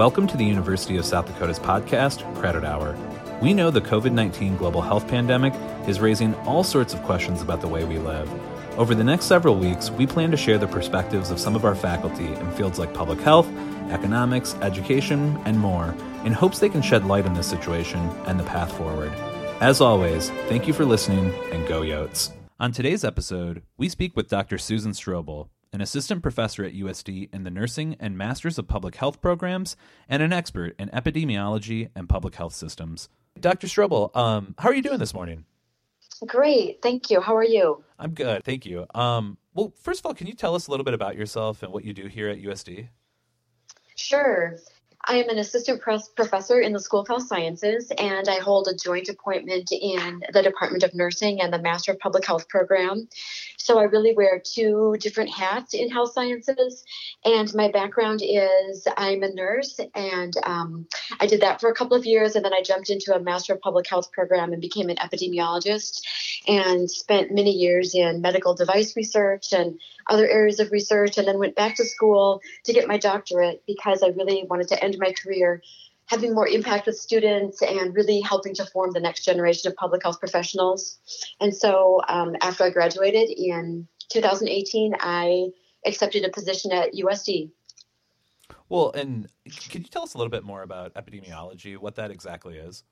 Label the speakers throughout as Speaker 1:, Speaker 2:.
Speaker 1: Welcome to the University of South Dakota's podcast, Credit Hour. We know the COVID 19 global health pandemic is raising all sorts of questions about the way we live. Over the next several weeks, we plan to share the perspectives of some of our faculty in fields like public health, economics, education, and more, in hopes they can shed light on this situation and the path forward. As always, thank you for listening and go Yotes. On today's episode, we speak with Dr. Susan Strobel, an assistant professor at USD in the Nursing and Masters of Public Health programs, and an expert in epidemiology and public health systems. Dr. Strobel, um, how are you doing this morning?
Speaker 2: Great, thank you. How are you?
Speaker 1: I'm good, thank you. Um, well, first of all, can you tell us a little bit about yourself and what you do here at USD?
Speaker 2: Sure. I am an assistant professor in the School of Health Sciences, and I hold a joint appointment in the Department of Nursing and the Master of Public Health program. So I really wear two different hats in health sciences. And my background is I'm a nurse, and um, I did that for a couple of years, and then I jumped into a Master of Public Health program and became an epidemiologist, and spent many years in medical device research and other areas of research, and then went back to school to get my doctorate because I really wanted to end my career having more impact with students and really helping to form the next generation of public health professionals. And so um, after I graduated in 2018, I accepted a position at USD.
Speaker 1: Well, and could you tell us a little bit more about epidemiology, what that exactly is?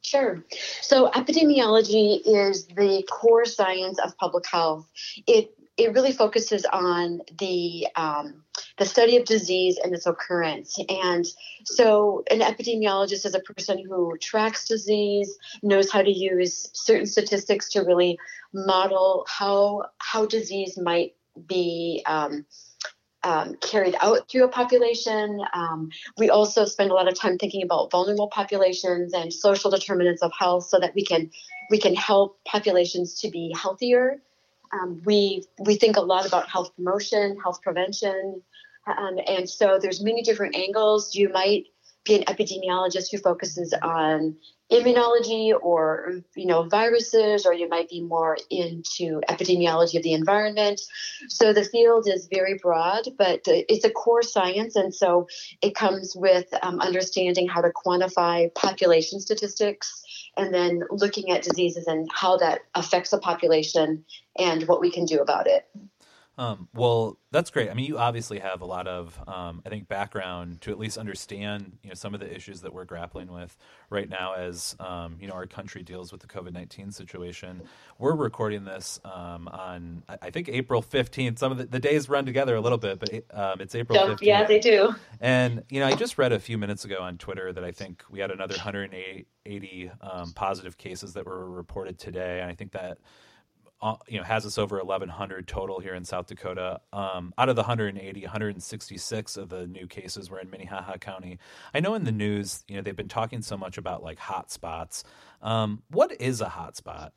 Speaker 2: Sure. So, epidemiology is the core science of public health. It it really focuses on the um, the study of disease and its occurrence. And so, an epidemiologist is a person who tracks disease, knows how to use certain statistics to really model how how disease might be. Um, um, carried out through a population. Um, we also spend a lot of time thinking about vulnerable populations and social determinants of health, so that we can we can help populations to be healthier um, we we think a lot about health promotion, health prevention, um, and so there's many different angles. You might be an epidemiologist who focuses on immunology or you know viruses or you might be more into epidemiology of the environment so the field is very broad but it's a core science and so it comes with um, understanding how to quantify population statistics and then looking at diseases and how that affects a population and what we can do about it.
Speaker 1: Um, well, that's great. I mean, you obviously have a lot of, um, I think, background to at least understand, you know, some of the issues that we're grappling with right now as, um, you know, our country deals with the COVID nineteen situation. We're recording this um, on, I think, April fifteenth. Some of the, the, days run together a little bit, but um, it's April fifteenth.
Speaker 2: Yeah, they do.
Speaker 1: And you know, I just read a few minutes ago on Twitter that I think we had another 180 um, positive cases that were reported today, and I think that uh, you know has us over 1100 total here in South Dakota. Um, out of the 180, 166 of the new cases were in Minnehaha County. I know in the news, you know, they've been talking so much about like hot spots. Um, what is a hot spot?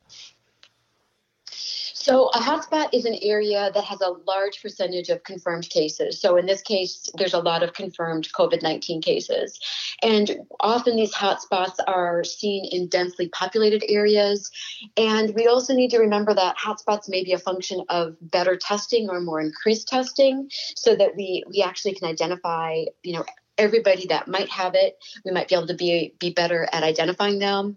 Speaker 2: So, a hotspot is an area that has a large percentage of confirmed cases. So, in this case, there's a lot of confirmed COVID 19 cases. And often these hotspots are seen in densely populated areas. And we also need to remember that hotspots may be a function of better testing or more increased testing so that we, we actually can identify, you know, everybody that might have it. We might be able to be be better at identifying them.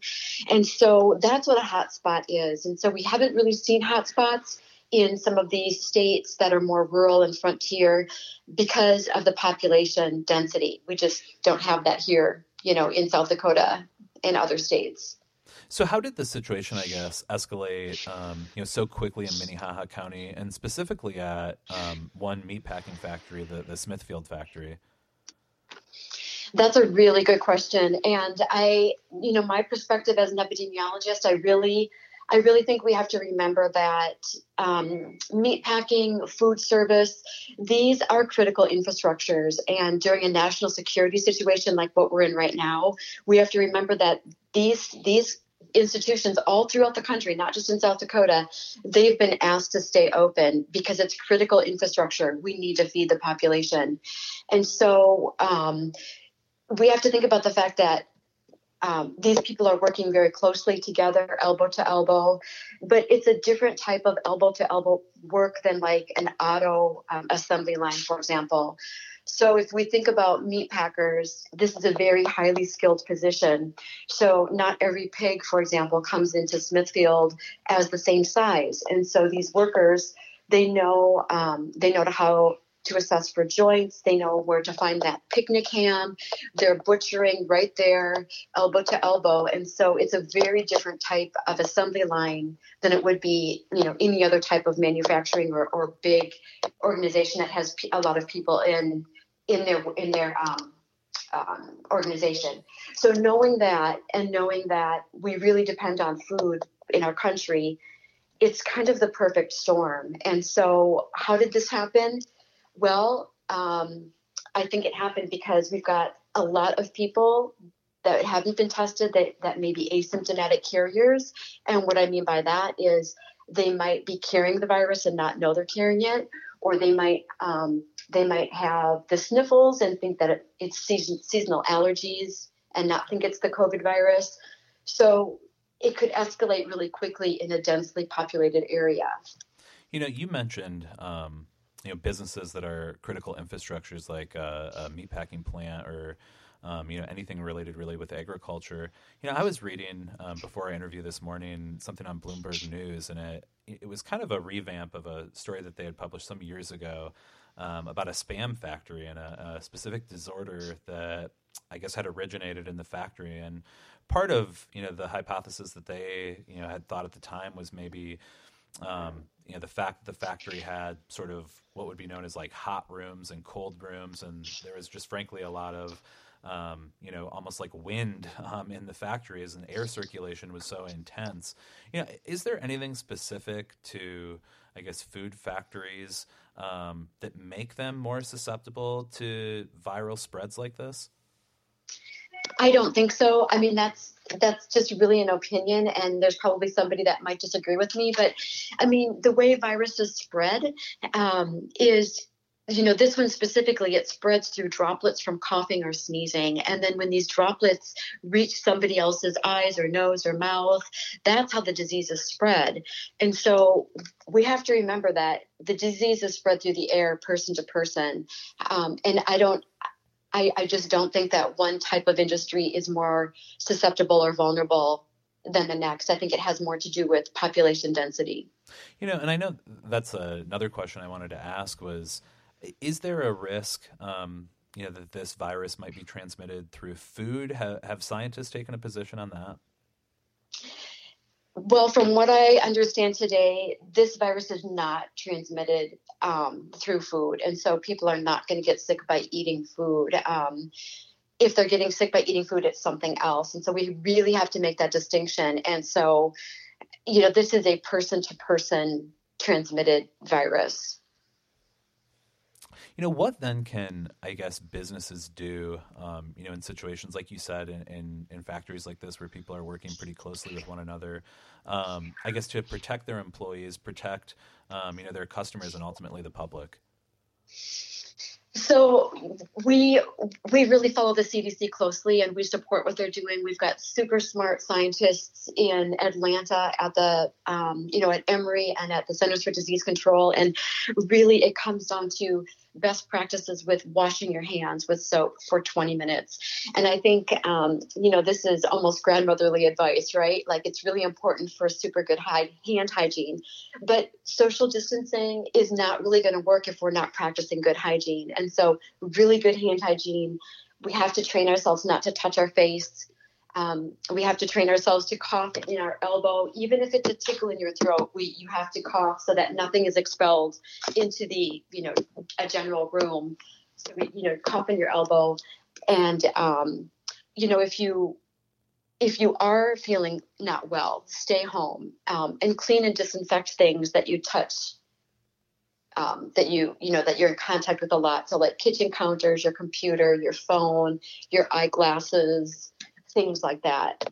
Speaker 2: And so that's what a hotspot is. And so we haven't really seen hotspots in some of these states that are more rural and frontier because of the population density. We just don't have that here, you know, in South Dakota and other states.
Speaker 1: So, how did the situation, I guess, escalate, um, you know, so quickly in Minnehaha County, and specifically at um, one meatpacking factory, the the Smithfield factory?
Speaker 2: That's a really good question. And I, you know, my perspective as an epidemiologist, I really, I really think we have to remember that um, meatpacking, food service, these are critical infrastructures. And during a national security situation like what we're in right now, we have to remember that these these institutions all throughout the country, not just in South Dakota, they've been asked to stay open because it's critical infrastructure. We need to feed the population. And so, um, we have to think about the fact that um, these people are working very closely together, elbow to elbow, but it's a different type of elbow to elbow work than like an auto um, assembly line, for example. So if we think about meat packers, this is a very highly skilled position. So not every pig, for example, comes into Smithfield as the same size, and so these workers they know um, they know how to assess for joints. They know where to find that picnic ham. They're butchering right there, elbow to elbow. And so it's a very different type of assembly line than it would be, you know, any other type of manufacturing or, or big organization that has a lot of people in in their in their um, um, organization. So knowing that and knowing that we really depend on food in our country, it's kind of the perfect storm. And so, how did this happen? Well, um, I think it happened because we've got a lot of people that haven't been tested that, that may be asymptomatic carriers. And what I mean by that is they might be carrying the virus and not know they're carrying it, or they might um, they might have the sniffles and think that it, it's season, seasonal allergies and not think it's the COVID virus. So it could escalate really quickly in a densely populated area.
Speaker 1: You know, you mentioned um, you know businesses that are critical infrastructures like a, a meatpacking plant or um, you know anything related really with agriculture. You know, I was reading um, before I interviewed this morning something on Bloomberg News, and it it was kind of a revamp of a story that they had published some years ago um, about a spam factory and a, a, specific disorder that I guess had originated in the factory. And part of you know the hypothesis that they you know had thought at the time was maybe um, you know the fact that the factory had sort of what would be known as like hot rooms and cold rooms, and there was just frankly a lot of um, you know almost like wind um, in the factories, and air circulation was so intense. You know, is there anything specific to I guess food factories um, that make them more susceptible to viral spreads like this?
Speaker 2: I don't think so. I mean, that's that's just really an opinion, and there's probably somebody that might disagree with me. But I mean, the way viruses spread um, is you know, this one specifically, it spreads through droplets from coughing or sneezing. And then when these droplets reach somebody else's eyes or nose or mouth, that's how the disease is spread. And so we have to remember that the disease is spread through the air, person to person. Um, and I don't, I, I just don't think that one type of industry is more susceptible or vulnerable than the next. I think it has more to do with population density.
Speaker 1: You know, and I know that's another question I wanted to ask was is there a risk um, you know that this virus might be transmitted through food? Have, have scientists taken a position on that?
Speaker 2: Well, from what I understand today, this virus is not transmitted um, through food, and so people are not going to get sick by eating food. Um, if they're getting sick by eating food, it's something else, and so we really have to make that distinction. And so, you know, this is a person-to-person transmitted virus.
Speaker 1: You know, what then can I guess businesses do? Um, you know, in situations like you said, in, in, in factories like this where people are working pretty closely with one another, um, I guess to protect their employees, protect um, you know their customers, and ultimately the public.
Speaker 2: So we we really follow the CDC closely and we support what they're doing. We've got super smart scientists in Atlanta at the um, you know at Emory and at the Centers for Disease Control, and really it comes down to best practices with washing your hands with soap for 20 minutes. And I think, um, you know, this is almost grandmotherly advice, right? Like it's really important for super good high, hand hygiene. But social distancing is not really going to work if we're not practicing good hygiene. And so, really good hand hygiene. We have to train ourselves not to touch our face. Um, we have to train ourselves to cough in our elbow, even if it's a tickle in your throat. We you have to cough so that nothing is expelled into the you know a general room. So we, you know cough in your elbow, and um, you know if you if you are feeling not well, stay home um, and clean and disinfect things that you touch. Um, that you you know that you're in contact with a lot so like kitchen counters your computer your phone your eyeglasses things like that.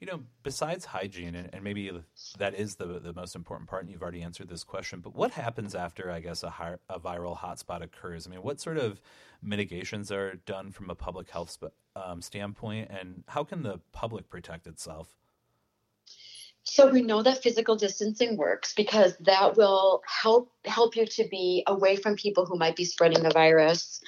Speaker 1: You know, besides hygiene, and, and, maybe that is the the most important part, and you've already answered this question. But what happens after, I guess, a, high, a viral hotspot occurs? I mean, what sort of mitigations are done from a public health sp- um, standpoint, and how can the public protect itself?
Speaker 2: So we know that physical distancing works because that will help help you to be away from people who might be spreading the virus.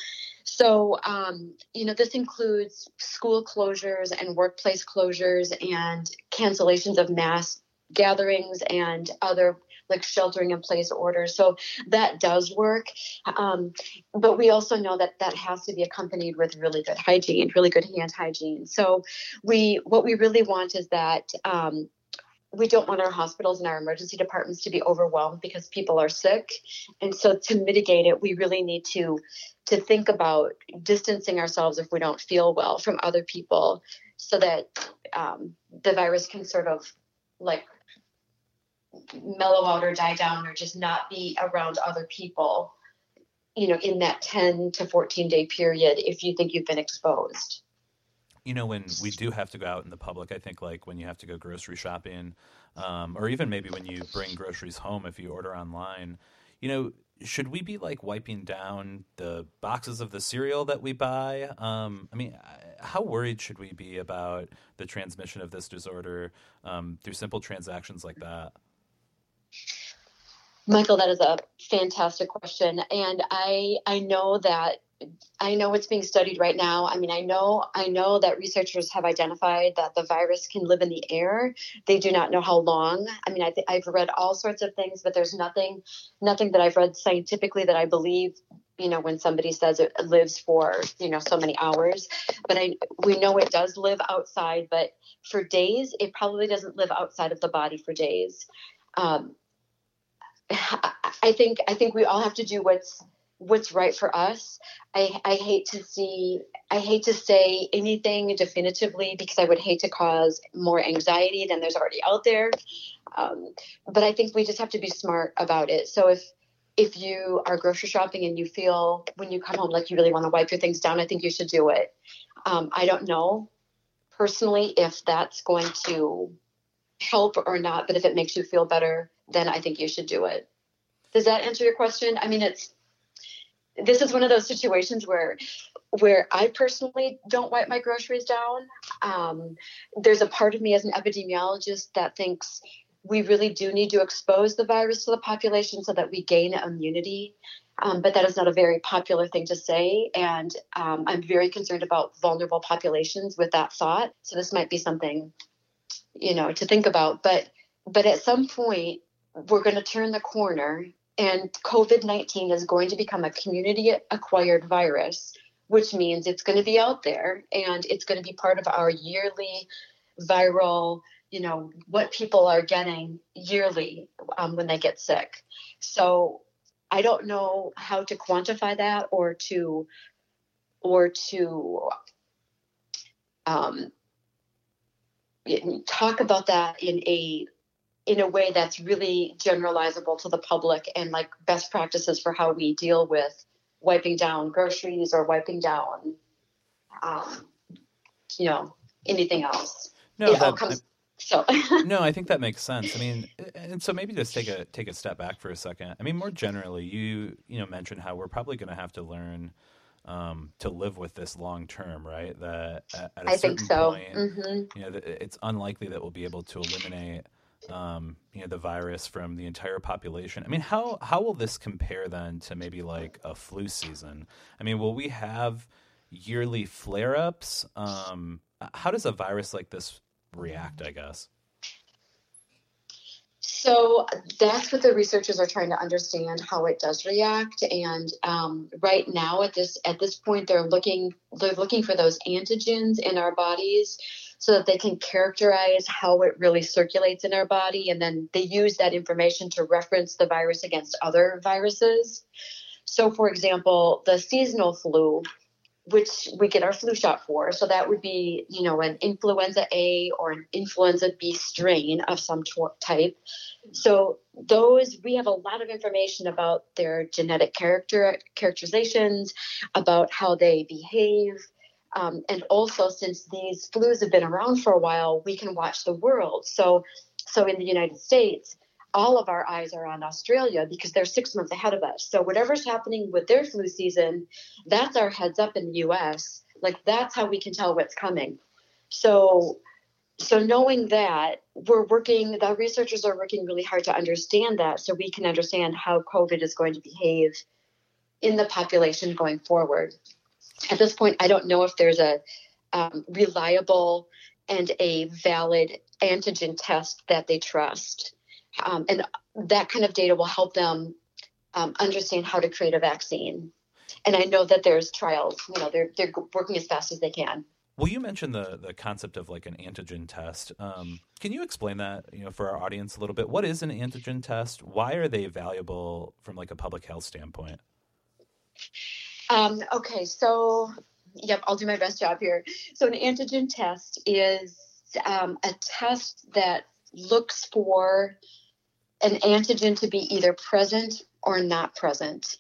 Speaker 2: So, um, you know, this includes school closures and workplace closures and cancellations of mass gatherings and other like sheltering in place orders. So that does work. Um, but we also know that that has to be accompanied with really good hygiene, really good hand hygiene. So we, what we really want is that, um, we don't want our hospitals and our emergency departments to be overwhelmed because people are sick. And so to mitigate it we really need to to think about distancing ourselves if we don't feel well from other people so that um, the virus can sort of like mellow out or die down or just not be around other people you know in that 10 to 14 day period if you think you've been exposed
Speaker 1: you know when we do have to go out in the public i think like when you have to go grocery shopping um, or even maybe when you bring groceries home if you order online you know should we be like wiping down the boxes of the cereal that we buy? Um, i mean how worried should we be about the transmission of this disorder um, through simple transactions like that?
Speaker 2: Michael, that is a fantastic question, and I I know that I know it's being studied right now. I mean, I know I know that researchers have identified that the virus can live in the air. They do not know how long. I mean, I th- I've read all sorts of things, but there's nothing nothing that I've read scientifically that I believe. You know, when somebody says it lives for you know so many hours, but I we know it does live outside. But for days, it probably doesn't live outside of the body for days. Um, I think I think we all have to do what's what's right for us. I, I hate to see I hate to say anything definitively because I would hate to cause more anxiety than there's already out there. Um, but I think we just have to be smart about it. So if if you are grocery shopping and you feel when you come home like you really want to wipe your things down, I think you should do it. Um, I don't know personally if that's going to help or not, but if it makes you feel better, then I think you should do it. Does that answer your question? I mean, it's this is one of those situations where where I personally don't wipe my groceries down. Um, there's a part of me as an epidemiologist that thinks we really do need to expose the virus to the population so that we gain immunity. Um, but that is not a very popular thing to say. And um, I'm very concerned about vulnerable populations with that thought. So this might be something, you know, to think about. But but at some point, we're going to turn the corner and COVID 19 is going to become a community acquired virus, which means it's going to be out there and it's going to be part of our yearly viral, you know, what people are getting yearly um, when they get sick. So I don't know how to quantify that or to, or to, um, talk about that in a in a way that's really generalizable to the public and like best practices for how we deal with wiping down groceries or wiping down, um, you know, anything else.
Speaker 1: No, it that, comes, so no, I think that makes sense. I mean, and so maybe just take a take a step back for a second. I mean, more generally, you you know mentioned how we're probably going to have to learn um, to live with this long term, right? That at, at a I certain so. point, mm-hmm. you know, it's unlikely that we'll be able to eliminate um, you know the virus from the entire population. I mean, how how will this compare then to maybe like a flu season? I mean, will we have yearly flare ups? Um, how does a virus like this react? I guess.
Speaker 2: So that's what the researchers are trying to understand how it does react. And um, right now, at this at this point, they're looking they're looking for those antigens in our bodies so that they can characterize how it really circulates in our body. And then they use that information to reference the virus against other viruses. So, for example, the seasonal flu, which we get our flu shot for. So that would be, you know, an influenza A or an influenza B strain of some type. So those we have a lot of information about their genetic character characterizations, about how they behave, um, and also, since these flus have been around for a while, we can watch the world. So, so in the United States, all of our eyes are on Australia because they're six months ahead of us. So whatever's happening with their flu season, that's our heads up in the U.S. Like that's how we can tell what's coming. So so knowing that we're working the researchers are working really hard to understand that so we can understand how covid is going to behave in the population going forward at this point i don't know if there's a um, reliable and a valid antigen test that they trust um, and that kind of data will help them um, understand how to create a vaccine and i know that there's trials you know they're, they're working as fast as they can
Speaker 1: well, you mentioned the the concept of like an antigen test. Um, can you explain that, you know, for our audience a little bit? What is an antigen test? Why are they valuable from like a public health standpoint?
Speaker 2: Um, okay, so yep, I'll do my best job here. So an antigen test is um, a test that looks for an antigen to be either present or not present.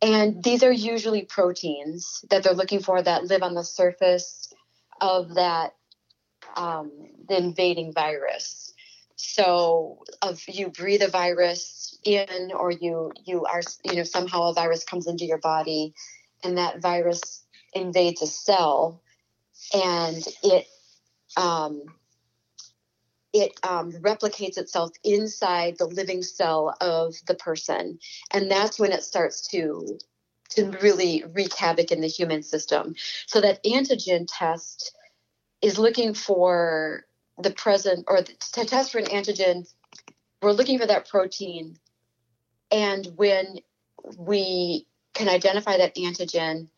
Speaker 2: And these are usually proteins that they're looking for that live on the surface of that um, the invading virus. So, if you breathe a virus in, or you you are you know somehow a virus comes into your body, and that virus invades a cell, and it um, it um, replicates itself inside the living cell of the person, and that's when it starts to to really wreak havoc in the human system. So that antigen test is looking for the present or to test for an antigen, we're looking for that protein. And when we can identify that antigen,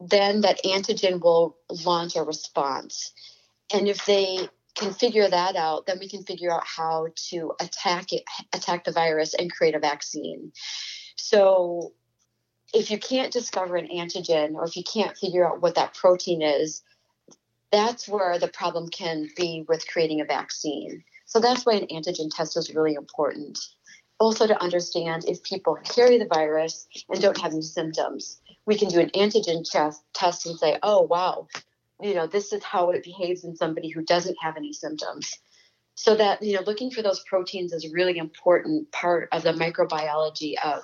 Speaker 2: then that antigen will launch a response. And if they can figure that out, then we can figure out how to attack it, attack the virus and create a vaccine. So if you can't discover an antigen or if you can't figure out what that protein is, that's where the problem can be with creating a vaccine. So that's why an antigen test is really important. Also, to understand if people carry the virus and don't have any symptoms, we can do an antigen test, test and say, oh, wow, you know, this is how it behaves in somebody who doesn't have any symptoms. So that, you know, looking for those proteins is a really important part of the microbiology of,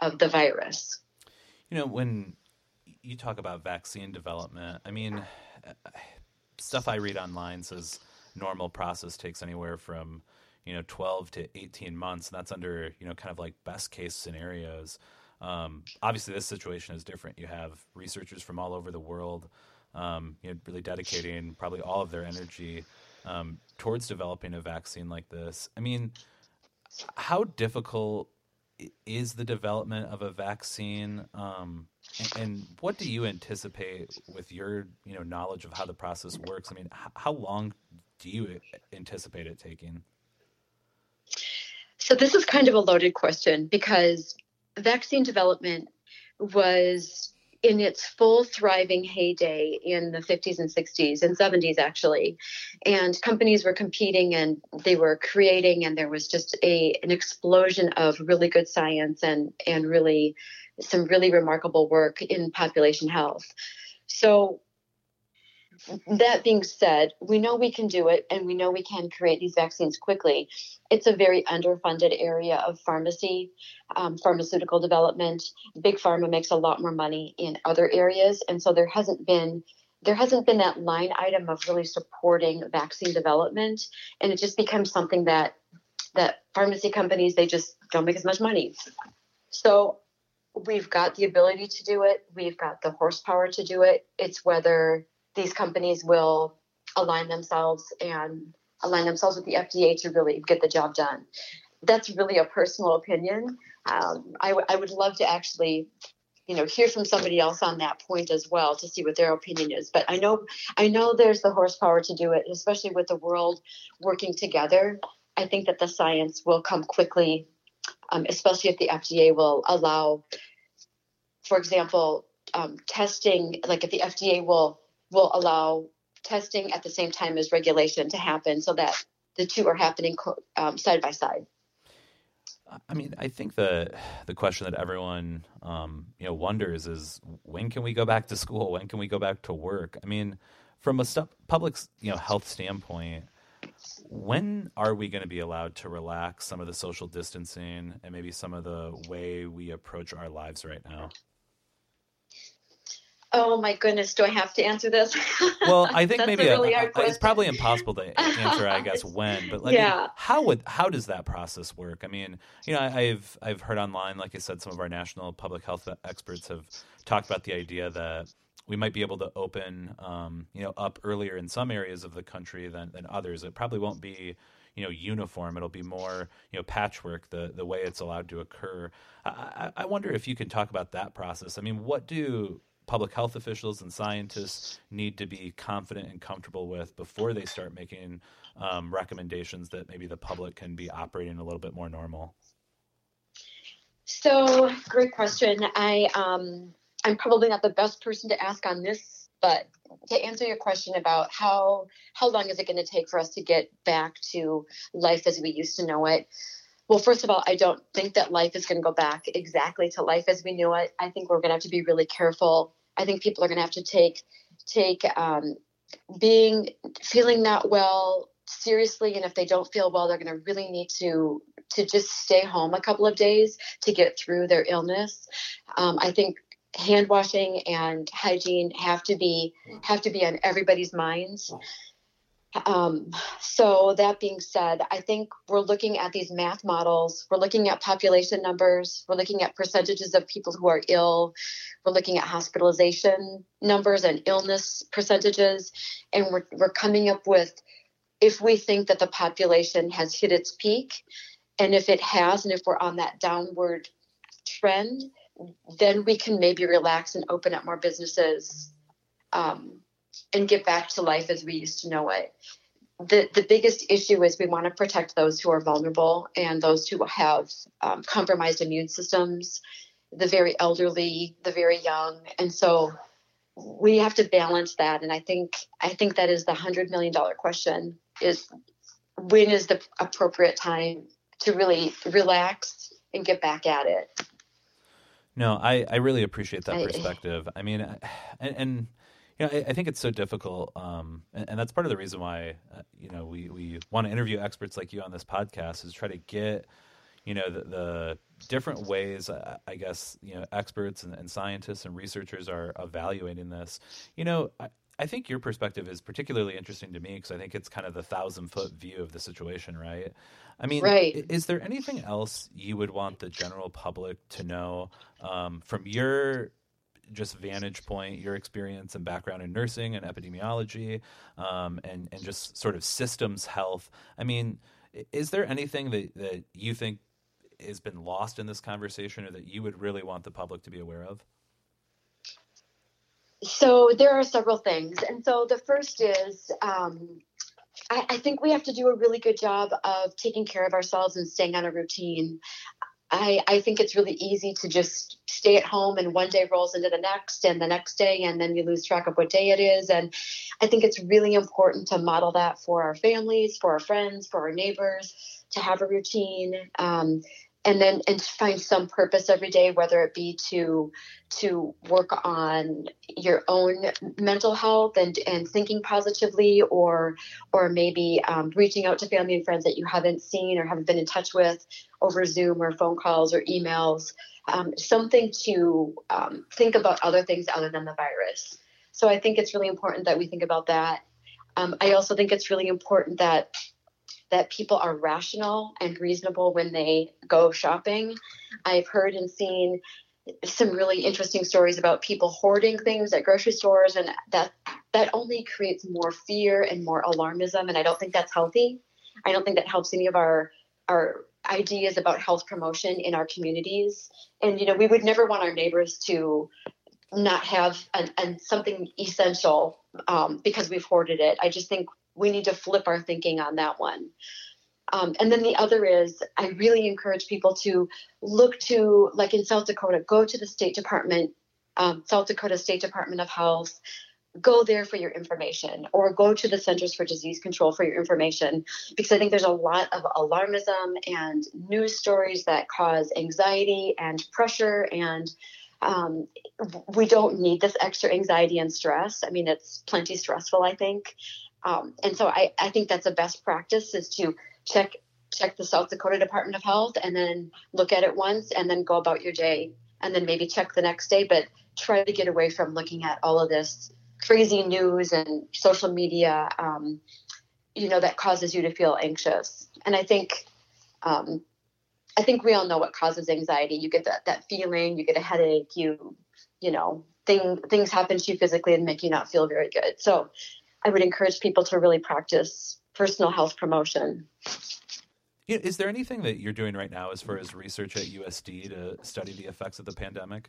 Speaker 2: of the virus.
Speaker 1: You know, when you talk about vaccine development, I mean, uh, stuff I read online says normal process takes anywhere from you know 12 to 18 months, and that's under you know kind of like best case scenarios. Um, obviously, this situation is different. You have researchers from all over the world, um, you know, really dedicating probably all of their energy um, towards developing a vaccine like this. I mean, how difficult is the development of a vaccine? Um, and, what do you anticipate with your you know knowledge of how the process works? I mean, how long do you anticipate it taking?
Speaker 2: So this is kind of a loaded question because vaccine development was in its full thriving heyday in the 50s and 60s and 70s actually. And companies were competing and they were creating and there was just a an explosion of really good science and and really some really remarkable work in population health. So that being said, we know we can do it and we know we can create these vaccines quickly. It's a very underfunded area of pharmacy, um, pharmaceutical development. Big pharma makes a lot more money in other areas. And so there hasn't been there hasn't been that line item of really supporting vaccine development and it just becomes something that that pharmacy companies they just don't make as much money so we've got the ability to do it we've got the horsepower to do it it's whether these companies will align themselves and align themselves with the FDA to really get the job done. That's really a personal opinion. Um, I, w- I would love to actually, you know, hear from somebody else on that point as well to see what their opinion is. But I know, I know there's the horsepower to do it, especially with the world working together. I think that the science will come quickly, um, especially if the FDA will allow, for example, um, testing. Like if the FDA will will allow testing at the same time as regulation to happen so that the two are happening um, side by side.
Speaker 1: I mean, I think the the question that everyone um, you know wonders is when can we go back to school? When can we go back to work? I mean, from a public you know health standpoint, when are we going to be allowed to relax some of the social distancing and maybe some of the way we approach our lives right now?
Speaker 2: Oh my goodness, do I have to answer this?
Speaker 1: well, I think maybe really a, it's probably impossible to answer. I guess when, but like, yeah. how would how does that process work? I mean, you know, I, I've I've heard online, like I said, some of our national public health experts have talked about the idea that we might be able to open, um, you know, up earlier in some areas of the country than than others. It probably won't be you know uniform it'll be more you know patchwork the the way it's allowed to occur I, I wonder if you can talk about that process i mean what do public health officials and scientists need to be confident and comfortable with before they start making um, recommendations that maybe the public can be operating a little bit more normal?
Speaker 2: So, great question. I um, I'm probably not the best person to ask on this, but to answer your question about how how long is it going to take for us to get back to life as we used to know it? Well, first of all, I don't think that life is going to go back exactly to life as we knew it. I think we're going to have to be really careful I think people are going to have to take take um, being feeling not well seriously, and if they don't feel well, they're going to really need to to just stay home a couple of days to get through their illness. Um, I think hand washing and hygiene have to be have to be on everybody's minds. Um, so that being said, I think we're looking at these math models. We're looking at population numbers. We're looking at percentages of people who are ill. We're looking at hospitalization numbers and illness percentages, and we're we're coming up with if we think that the population has hit its peak, and if it has, and if we're on that downward trend, then we can maybe relax and open up more businesses. Um, and get back to life as we used to know it. The, the biggest issue is we want to protect those who are vulnerable and those who have um, compromised immune systems, the very elderly, the very young. And so we have to balance that. And I think I think that is the hundred million dollar question is when is the appropriate time to really relax and get back at it.
Speaker 1: No, I, I really appreciate that perspective. I, I mean, and, and you know, I, I, think it's so difficult, um, and, and, that's part of the reason why uh, you know we we want to interview experts like you on this podcast is try to get you know the, the different ways uh, I guess you know experts and, and, scientists and researchers are evaluating this. You know, I, I think your perspective is particularly interesting to me because I think it's kind of the thousand foot view of the situation, right? I mean, right. is there anything else you would want the general public to know um, from your just vantage point, your experience and background in nursing and epidemiology, um, and and just sort of systems health. I mean, is there anything that that you think has been lost in this conversation, or that you would really want the public to be aware of?
Speaker 2: So there are several things, and so the first is. Um, I, I think we have to do a really good job of taking care of ourselves and staying on a routine. I, I think it's really easy to just stay at home and one day rolls into the next and the next day and then you lose track of what day it is. And i think it's really important to model that for our families for our friends for our neighbors to have a routine. Um, and then and find some purpose every day whether it be to to work on your own mental health and and thinking positively or or maybe um, reaching out to family and friends that you haven't seen or haven't been in touch with over zoom or phone calls or emails um, something to um, think about other things other than the virus. So i think it's really important that we think about that. Um, i also think it's really important that that people are rational and reasonable when they go shopping. I've heard and seen some really interesting stories about people hoarding things at grocery stores and that that only creates more fear and more alarmism and I don't think that's healthy. I don't think that helps any of our our ideas about health promotion in our communities. And you know, we would never want our neighbors to not have an, an something essential um, because we've hoarded it. I just think we need to flip our thinking on that one. Um, and then the other is I really encourage people to look to, like in South Dakota, go to the State Department, um, South Dakota State Department of Health, go there for your information or go to the Centers for Disease Control for your information because I think there's a lot of alarmism and news stories that cause anxiety and pressure and um, we don't need this extra anxiety and stress. I mean, it's plenty stressful, I think. Um, and so I, I think that's a best practice is to check check the South Dakota Department of Health and then look at it once and then go about your day and then maybe check the next day, but try to get away from looking at all of this crazy news and social media, um, you know, that causes you to feel anxious. And I think, um, I think we all know what causes anxiety. You get that, that feeling, you get a headache, you, you know, thing, things happen to you physically and make you not feel very good. So I would encourage people to really practice personal health promotion.
Speaker 1: Is there anything that you're doing right now as far as research at USD to study the effects of the pandemic?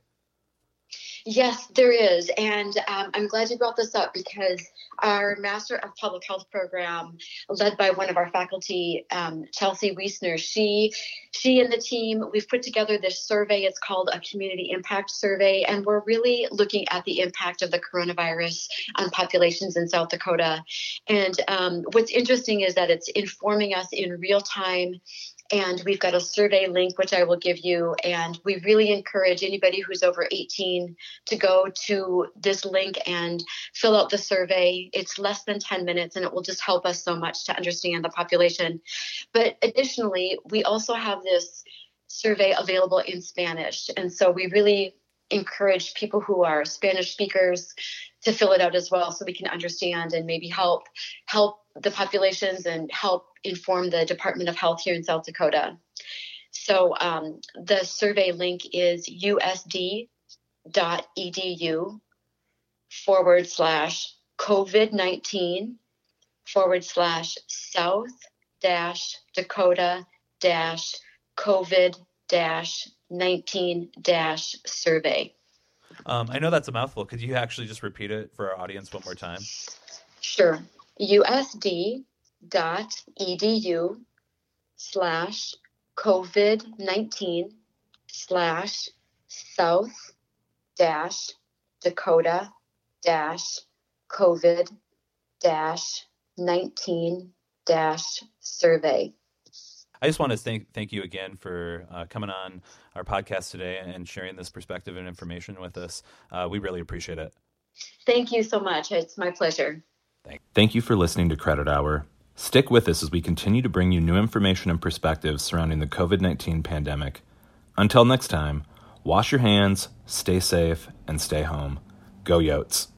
Speaker 2: Yes, there is. And um, I'm glad you brought this up because our Master of Public Health program, led by one of our faculty, um, Chelsea Wiesner, she, she and the team, we've put together this survey. It's called a Community Impact Survey. And we're really looking at the impact of the coronavirus on populations in South Dakota. And um, what's interesting is that it's informing us in real time and we've got a survey link which I will give you. And we really encourage anybody who's over 18 to go to this link and fill out the survey. It's less than 10 minutes and it will just help us so much to understand the population. But additionally, we also have this survey available in Spanish. And so we really encourage people who are Spanish speakers to fill it out as well so we can understand and maybe help help the populations and help inform the Department of Health here in South Dakota. So um, the survey link is usd.edu forward slash COVID 19 forward slash South dash Dakota dash COVID dash 19 dash survey.
Speaker 1: Um, I know that's a mouthful. Could you actually just repeat it for our audience one more time?
Speaker 2: Sure. USD dot edu slash COVID 19 slash South dash Dakota dash COVID dash 19 dash survey.
Speaker 1: I just want to thank thank you again for uh, coming on our podcast today and sharing this perspective and information with us. Uh, we really appreciate it.
Speaker 2: Thank you so much. It's my pleasure.
Speaker 1: Thank you for listening to Credit Hour. Stick with us as we continue to bring you new information and perspectives surrounding the COVID 19 pandemic. Until next time, wash your hands, stay safe, and stay home. Go Yotes.